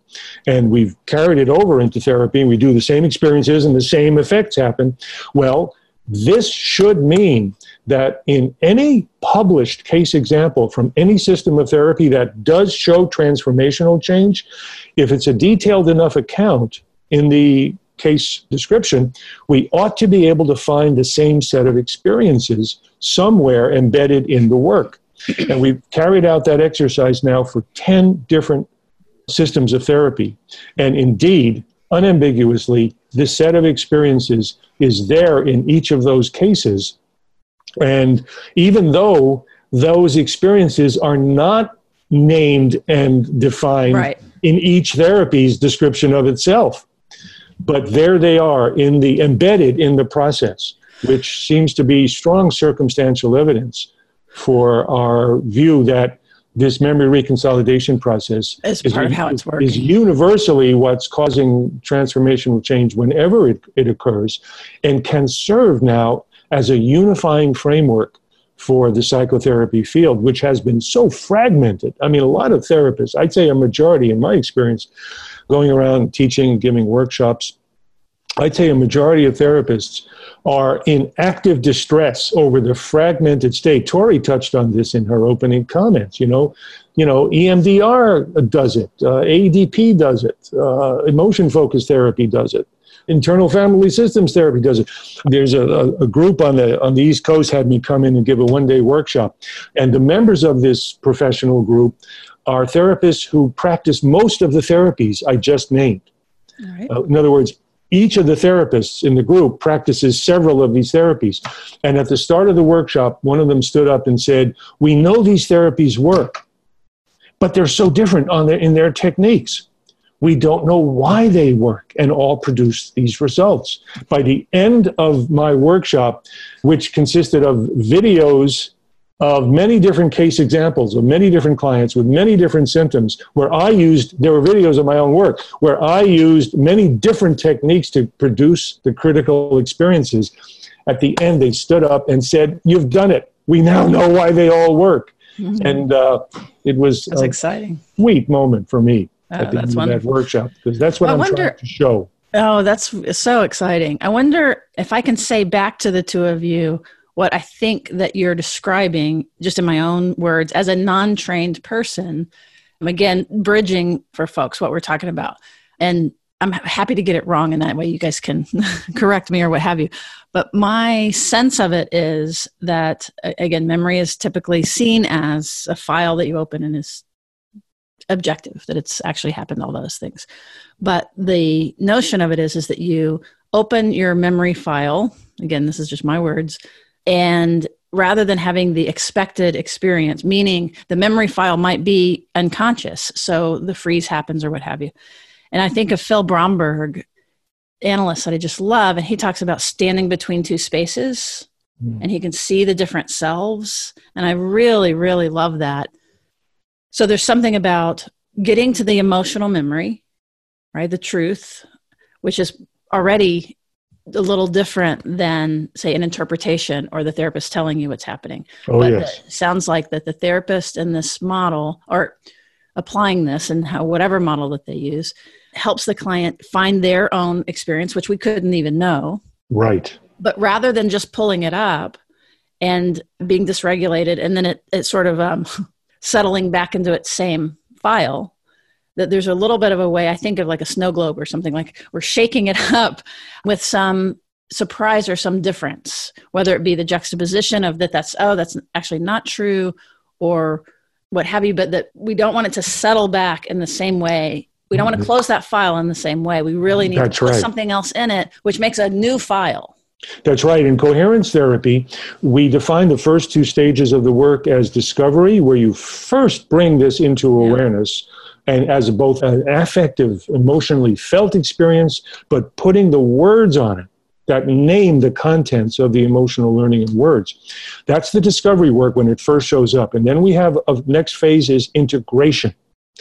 And we've carried it over into therapy and we do the same experiences and the same effects happen. Well, this should mean that in any published case example from any system of therapy that does show transformational change, if it's a detailed enough account in the case description, we ought to be able to find the same set of experiences somewhere embedded in the work. And we've carried out that exercise now for 10 different systems of therapy. And indeed, unambiguously, this set of experiences is there in each of those cases. And even though those experiences are not named and defined right. in each therapy's description of itself, but there they are in the embedded in the process, which seems to be strong circumstantial evidence for our view that this memory reconsolidation process is, part of how it's working. is universally what's causing transformational change whenever it, it occurs and can serve now as a unifying framework for the psychotherapy field, which has been so fragmented. I mean, a lot of therapists, I'd say a majority in my experience, going around teaching giving workshops, I'd say a majority of therapists are in active distress over the fragmented state. Tori touched on this in her opening comments. You know, you know, EMDR does it, uh, AEDP does it, uh, emotion focused therapy does it, internal family systems therapy does it. There's a, a, group on the on the East Coast had me come in and give a one day workshop, and the members of this professional group are therapists who practice most of the therapies I just named. Right. Uh, in other words, each of the therapists in the group practices several of these therapies. And at the start of the workshop, one of them stood up and said, We know these therapies work, but they're so different on their, in their techniques. We don't know why they work and all produce these results. By the end of my workshop, which consisted of videos of many different case examples of many different clients with many different symptoms where I used, there were videos of my own work, where I used many different techniques to produce the critical experiences. At the end, they stood up and said, You've done it. We now know why they all work. Mm-hmm. And uh, it was that's exciting. Sweet moment for me oh, at the end wonderful. of that workshop because that's what well, I'm wonder, trying to show. Oh, that's so exciting. I wonder if I can say back to the two of you what I think that you're describing, just in my own words, as a non trained person. Again, bridging for folks what we're talking about. And I'm happy to get it wrong, in that way you guys can [LAUGHS] correct me or what have you. But my sense of it is that, again, memory is typically seen as a file that you open and is objective, that it's actually happened, all those things. But the notion of it is, is that you open your memory file, again, this is just my words, and rather than having the expected experience, meaning the memory file might be unconscious, so the freeze happens or what have you. And I think of Phil Bromberg, analyst that I just love, and he talks about standing between two spaces mm. and he can see the different selves. And I really, really love that. So there's something about getting to the emotional memory, right? The truth, which is already a little different than say an interpretation or the therapist telling you what's happening. Oh, but yes. it sounds like that the therapist in this model or applying this and how whatever model that they use helps the client find their own experience which we couldn't even know. Right. But rather than just pulling it up and being dysregulated and then it, it sort of um, [LAUGHS] settling back into its same file that there's a little bit of a way i think of like a snow globe or something like we're shaking it [LAUGHS] up with some surprise or some difference whether it be the juxtaposition of that that's oh that's actually not true or what have you but that we don't want it to settle back in the same way we don't want to mm-hmm. close that file in the same way we really need that's to put right. something else in it which makes a new file that's right. In coherence therapy, we define the first two stages of the work as discovery, where you first bring this into awareness and as both an affective, emotionally felt experience, but putting the words on it that name the contents of the emotional learning in words. That's the discovery work when it first shows up. And then we have a next phase is integration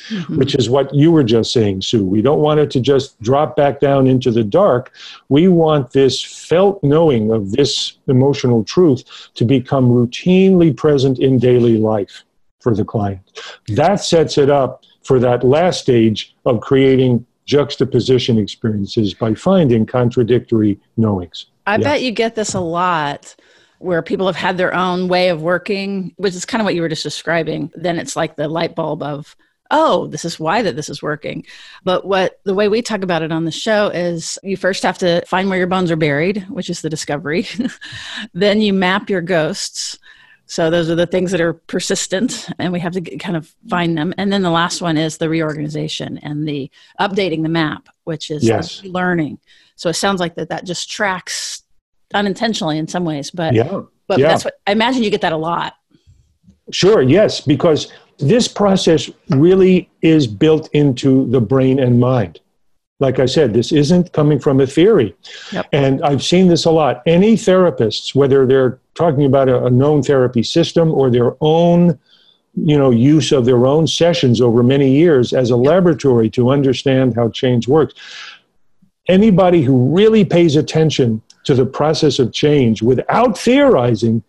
mm-hmm. which is what you were just saying, Sue. We don't want it to just drop back down into the dark. We want this felt knowing of this emotional truth to become routinely present in daily life for the client. That sets it up for that last stage of creating juxtaposition experiences by finding contradictory knowings. I yes. bet you get this a lot where people have had their own way of working, which is kind of what you were just describing. Then it's like the light bulb of, oh, this is why that this is working. But what the way we talk about it on the show is you first have to find where your bones are buried, which is the discovery. [LAUGHS] then you map your ghosts. So those are the things that are persistent, and we have to kind of find them. And then the last one is the reorganization and the updating the map, which is yes. learning. So it sounds like that that just tracks unintentionally in some ways, but yeah. but yeah. that's what I imagine you get that a lot. Sure, yes, because this process really is built into the brain and mind. Like I said, this isn't coming from a theory. Yep. And I've seen this a lot. Any therapists, whether they're talking about a, a known therapy system or their own you know use of their own sessions over many years as a laboratory to understand how change works anybody who really pays attention to the process of change without theorizing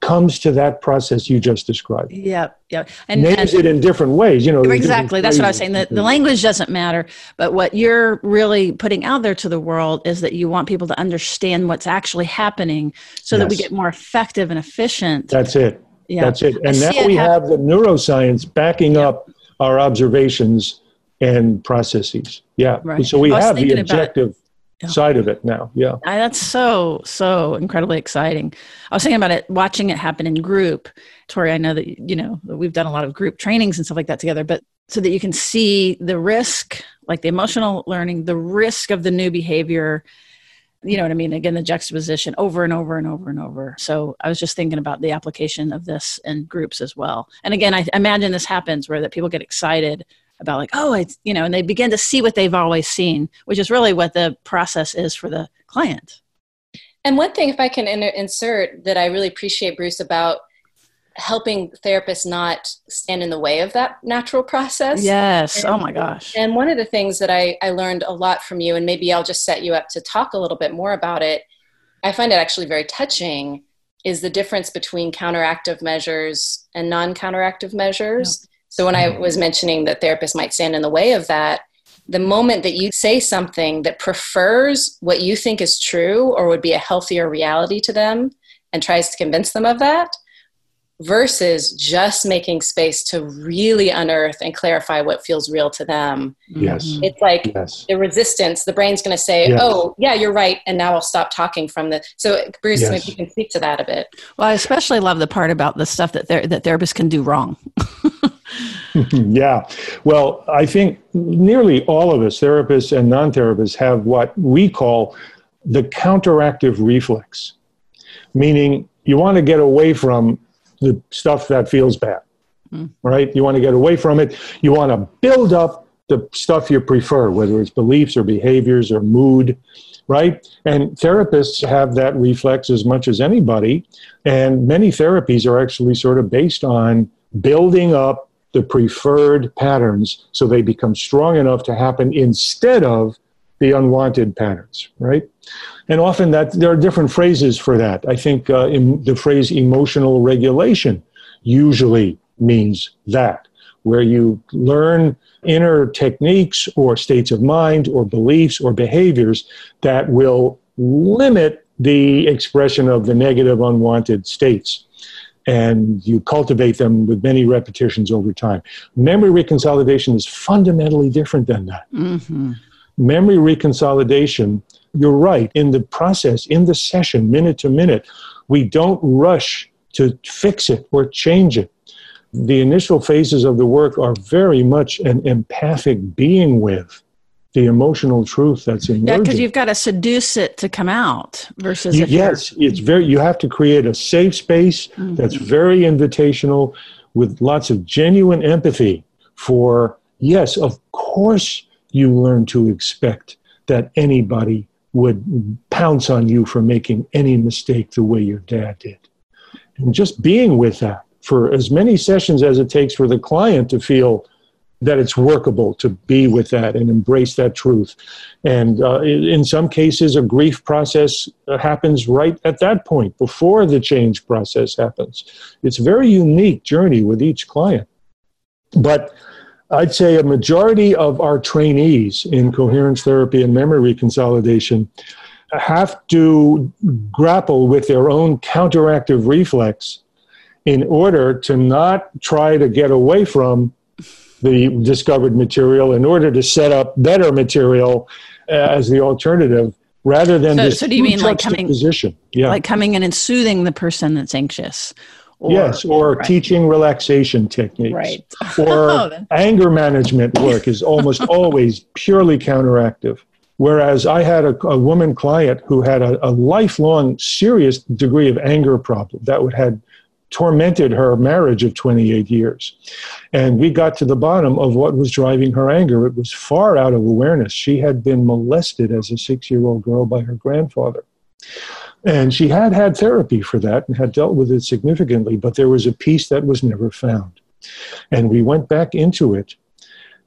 comes to that process you just described. Yeah, yeah. And names and, it in different ways, you know. Exactly. That's what I was saying. The, the language doesn't matter, but what you're really putting out there to the world is that you want people to understand what's actually happening so yes. that we get more effective and efficient. That's it. Yeah. That's it. And now we have the neuroscience backing up our observations and processes. Yeah. Right. So we have the objective. Side of it now. Yeah. That's so, so incredibly exciting. I was thinking about it, watching it happen in group. Tori, I know that, you know, we've done a lot of group trainings and stuff like that together, but so that you can see the risk, like the emotional learning, the risk of the new behavior, you know what I mean? Again, the juxtaposition over and over and over and over. So I was just thinking about the application of this in groups as well. And again, I imagine this happens where that people get excited about like oh it's you know and they begin to see what they've always seen which is really what the process is for the client. And one thing if i can insert that i really appreciate bruce about helping therapists not stand in the way of that natural process. Yes. Oh and, oh my gosh. and one of the things that I, I learned a lot from you and maybe i'll just set you up to talk a little bit more about it i find it actually very touching is the difference between counteractive measures and non-counteractive measures so when I mm-hmm. was mentioning that therapists might stand in the way of that, the moment that you say something that prefers what you think is true or would be a healthier reality to them and tries to convince them of that, versus just making space to really unearth and clarify what feels real to them. Yes. Mm-hmm. It's like yes. the resistance, the brain's going to say, yes. oh, yeah, you're right. And now I'll stop talking from the. So, Bruce, yes. maybe you can speak to that a bit. Well, I especially love the part about the stuff that, ther- that therapists can do wrong. [LAUGHS] [LAUGHS] yeah. Well, I think nearly all of us, therapists and non therapists, have what we call the counteractive reflex, meaning you want to get away from the stuff that feels bad, mm. right? You want to get away from it. You want to build up the stuff you prefer, whether it's beliefs or behaviors or mood, right? And therapists have that reflex as much as anybody. And many therapies are actually sort of based on building up the preferred patterns so they become strong enough to happen instead of the unwanted patterns, right? And often that there are different phrases for that. I think uh, the phrase emotional regulation usually means that, where you learn inner techniques or states of mind or beliefs or behaviors that will limit the expression of the negative unwanted states and you cultivate them with many repetitions over time. Memory reconsolidation is fundamentally different than that. Mm-hmm. Memory reconsolidation, you're right, in the process, in the session, minute to minute, we don't rush to fix it or change it. The initial phases of the work are very much an empathic being with the emotional truth that's emerging. Yeah, because you've got to seduce it to come out versus. You, yes, it's very. You have to create a safe space mm-hmm. that's very invitational, with lots of genuine empathy for. Yes, of course, you learn to expect that anybody would pounce on you for making any mistake the way your dad did, and just being with that for as many sessions as it takes for the client to feel that it's workable to be with that and embrace that truth. And uh, in some cases, a grief process happens right at that point, before the change process happens. It's a very unique journey with each client. But I'd say a majority of our trainees in coherence therapy and memory consolidation have to grapple with their own counteractive reflex in order to not try to get away from the discovered material in order to set up better material uh, as the alternative rather than so, so do you mean like coming position yeah. like coming in and soothing the person that's anxious? Or, yes or right. teaching relaxation techniques. Right. [LAUGHS] Or oh, anger management work is almost [LAUGHS] always purely counteractive. Whereas i had a, a woman client who had a, a lifelong serious degree of anger problem that would had tormented her marriage of 28 years. And we got to the bottom of what was driving her anger. It was far out of awareness. She had been molested as a six year old girl by her grandfather. And she had had therapy for that and had dealt with it significantly, but there was a piece that was never found. And we went back into it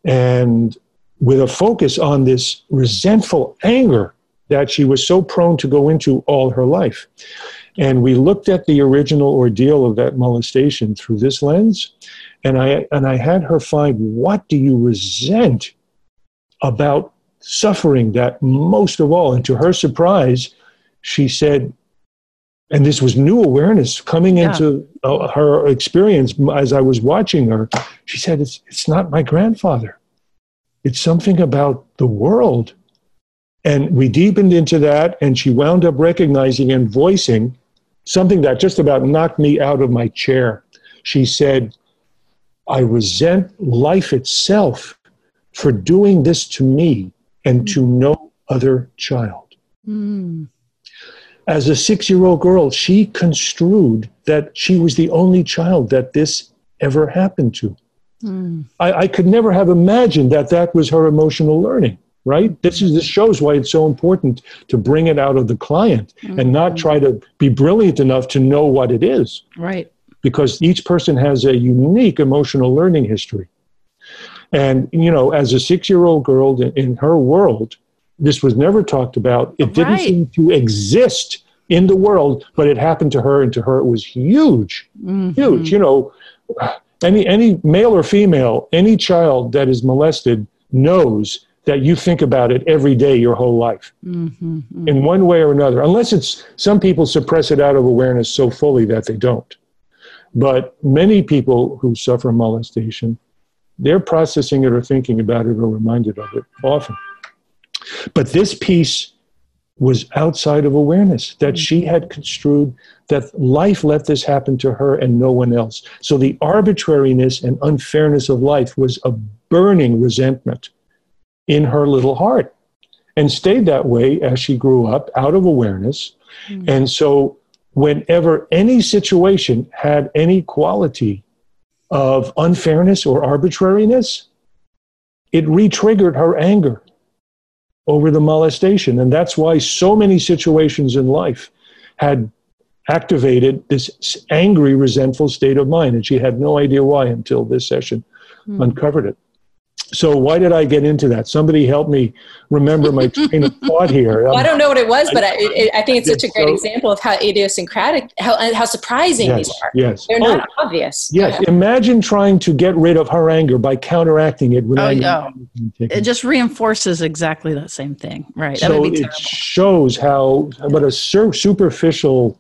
and with a focus on this resentful anger that she was so prone to go into all her life. And we looked at the original ordeal of that molestation through this lens. And I, and I had her find what do you resent about suffering that most of all? And to her surprise, she said, and this was new awareness coming yeah. into uh, her experience as I was watching her. She said, it's, it's not my grandfather. It's something about the world. And we deepened into that, and she wound up recognizing and voicing something that just about knocked me out of my chair. She said, I resent life itself for doing this to me and to no other child. Mm. As a six year old girl, she construed that she was the only child that this ever happened to. Mm. I, I could never have imagined that that was her emotional learning right? This is this shows why it's so important to bring it out of the client mm-hmm. and not try to be brilliant enough to know what it is. Right. Because each person has a unique emotional learning history. And you know, as a 6-year-old girl in, in her world, this was never talked about. It didn't seem to exist in the world, but it happened to her and to her it was huge. Mm-hmm. Huge, you know, any any male or female, any child that is molested knows that you think about it every day your whole life. Mm-hmm, mm-hmm. in one way or another unless it's some people suppress it out of awareness so fully that they don't. But many people who suffer molestation they're processing it or thinking about it or reminded of it often. But this piece was outside of awareness that she had construed that life let this happen to her and no one else. So the arbitrariness and unfairness of life was a burning resentment in her little heart and stayed that way as she grew up out of awareness. Mm-hmm. And so, whenever any situation had any quality of unfairness or arbitrariness, it re triggered her anger over the molestation. And that's why so many situations in life had activated this angry, resentful state of mind. And she had no idea why until this session mm-hmm. uncovered it. So why did I get into that? Somebody help me remember my train of [LAUGHS] thought here. Well, I don't know what it was, but I, it, I think it's such a great so, example of how idiosyncratic, how, uh, how surprising yes, these are. Yes, they're oh, not obvious. Yes, imagine trying to get rid of her anger by counteracting it. oh, yeah. It just reinforces exactly the same thing, right? So it shows how, what a superficial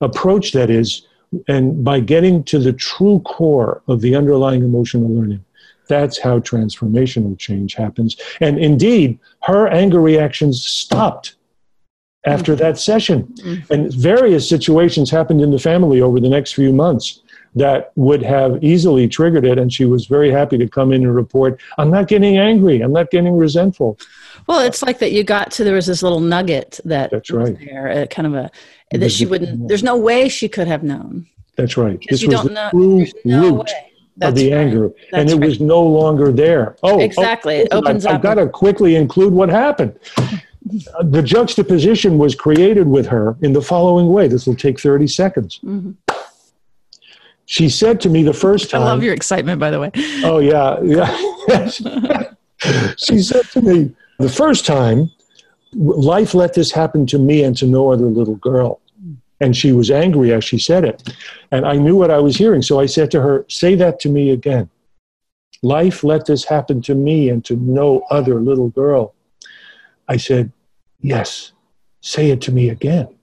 approach that is, and by getting to the true core of the underlying emotional learning that's how transformational change happens. And indeed, her anger reactions stopped after mm-hmm. that session. Mm-hmm. And various situations happened in the family over the next few months that would have easily triggered it. And she was very happy to come in and report, I'm not getting angry. I'm not getting resentful. Well, it's like that you got to, there was this little nugget that That's right. there, kind of a, that she wouldn't, [LAUGHS] there's no way she could have known. That's right. Because this was the know, true no root way. Of the right. anger, That's and it right. was no longer there. Oh, exactly. Oh, it opens I, up. I've got to quickly include what happened. the juxtaposition was created with her in the following way. This will take 30 seconds. Mm-hmm. She said to me the first time. I love your excitement, by the way. Oh, yeah. Yeah. [LAUGHS] she said to me the first time, life let this happen to me and to no other little girl. And she was angry as she said it. And I knew what I was hearing. So I said to her, Say that to me again. Life let this happen to me and to no other little girl. I said, Yes, say it to me again.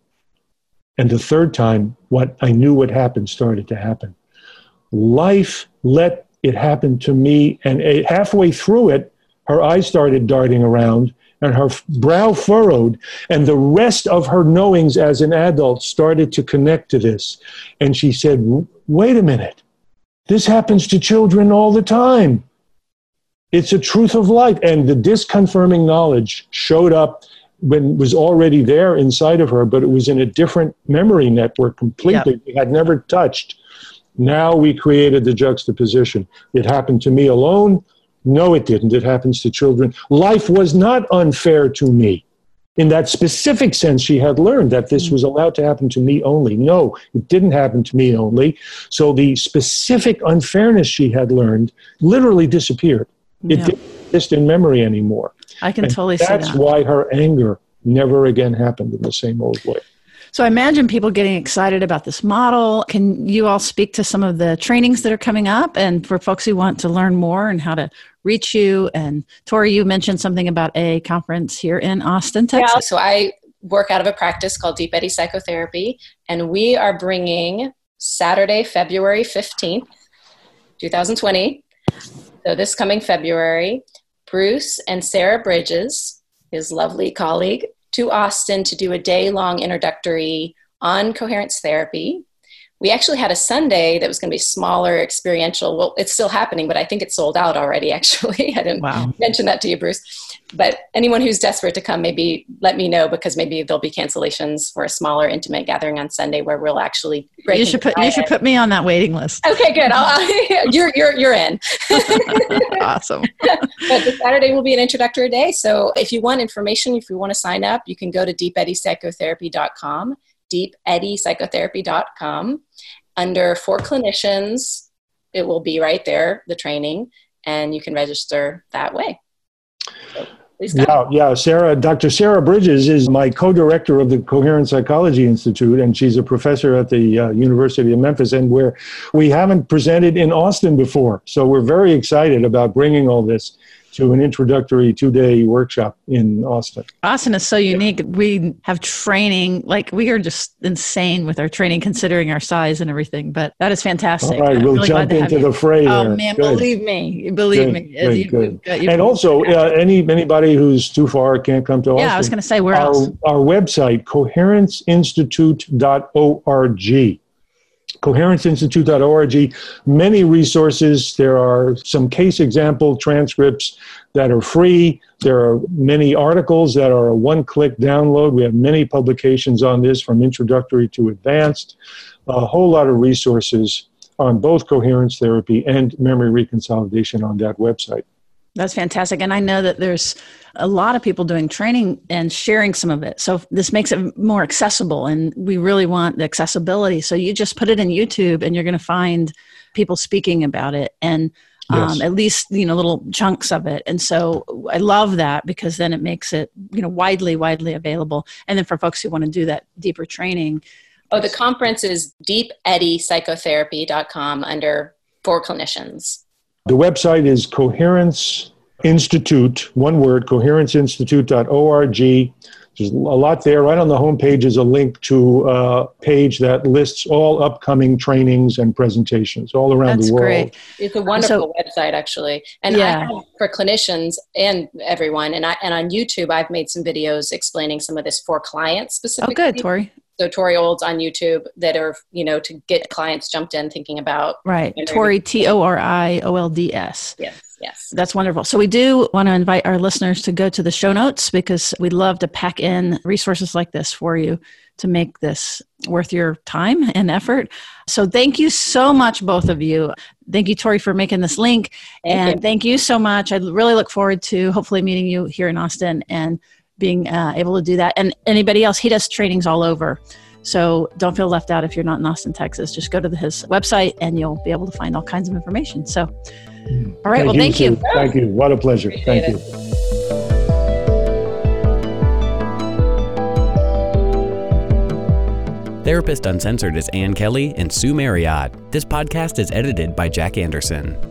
And the third time, what I knew would happen started to happen. Life let it happen to me. And halfway through it, her eyes started darting around and her brow furrowed, and the rest of her knowings as an adult started to connect to this. And she said, Wait a minute, this happens to children all the time. It's a truth of life. And the disconfirming knowledge showed up when was already there inside of her, but it was in a different memory network completely. Yep. We had never touched. Now we created the juxtaposition. It happened to me alone. No, it didn't. It happens to children. Life was not unfair to me. In that specific sense, she had learned that this mm. was allowed to happen to me only. No, it didn't happen to me only. So the specific unfairness she had learned literally disappeared. It yeah. didn't exist in memory anymore. I can and totally see that. That's why her anger never again happened in the same old way. So I imagine people getting excited about this model. Can you all speak to some of the trainings that are coming up and for folks who want to learn more and how to reach you? And Tori, you mentioned something about a conference here in Austin, Texas. Yeah, so I work out of a practice called Deep Eddy Psychotherapy, and we are bringing Saturday, February 15th, 2020. So this coming February, Bruce and Sarah Bridges, his lovely colleague, to Austin to do a day long introductory on coherence therapy. We actually had a Sunday that was going to be smaller, experiential. Well, it's still happening, but I think it's sold out already, [LAUGHS] actually. I didn't wow. mention that to you, Bruce. But anyone who's desperate to come, maybe let me know because maybe there'll be cancellations for a smaller, intimate gathering on Sunday where we'll actually break. You should put you should put me on that waiting list. Okay, good. I'll, [LAUGHS] you're you're you're in. [LAUGHS] awesome. but the Saturday will be an introductory day. So if you want information, if you want to sign up, you can go to deepeddypsychotherapy.com, deepeddypsychotherapy.com. Under for clinicians, it will be right there, the training, and you can register that way. Yeah, yeah. Sarah, Dr. Sarah Bridges is my co-director of the Coherence Psychology Institute, and she's a professor at the uh, University of Memphis, and where we haven't presented in Austin before. So we're very excited about bringing all this to an introductory two day workshop in Austin. Austin is so unique. We have training, like we are just insane with our training, considering our size and everything. But that is fantastic. All right, we'll really jump into the fray. Oh there. man, good. believe me, believe good, me. Good, you, good. And also, uh, any anybody who's too far can't come to Austin. Yeah, I was going to say where our, else? Our website, coherenceinstitute.org coherenceinstitute.org, many resources. There are some case example transcripts that are free. There are many articles that are a one click download. We have many publications on this from introductory to advanced, a whole lot of resources on both coherence therapy and memory reconsolidation on that website. That's fantastic. And I know that there's a lot of people doing training and sharing some of it. So this makes it more accessible. And we really want the accessibility. So you just put it in YouTube and you're going to find people speaking about it. And um, Yes. at least you know little chunks of it. And so I love that because then it makes it you know widely widely available. And then for folks who want to do that deeper training, Oh, the conference is deepeddypsychotherapy.com under for clinicians. The website is Coherence Institute, one word, coherenceinstitute.org. There's a lot there. Right on the homepage is a link to a page that lists all upcoming trainings and presentations all around that's the world. great. It's a wonderful website, actually, and Yeah. I have for clinicians and everyone. And I and on YouTube, I've made some videos explaining some of this for clients oh, specifically. Oh, specifically. good, Tori. So Tori Olds on YouTube that are you know to get clients jumped in thinking about Right, And Tori T O R I O L D S. yes yes That's wonderful. So we do want to invite our listeners to go to the show notes because we'd love to pack in resources like this for you to make this worth your time and effort. So thank you so much, both of you. Thank you, Tori, for making this link. Thank and you. thank you so much. I really look forward to hopefully meeting you here in Austin and being uh, able to do that. And anybody else, he does trainings all over. So don't feel left out if you're not in Austin, Texas. Just go to the, his website and you'll be able to find all kinds of information. So, all right. well, thank you. Thank you. What a pleasure. Appreciate Thank it. you. Therapist Uncensored is Ann Kelly and Sue Marriott. This podcast is edited by Jack Anderson.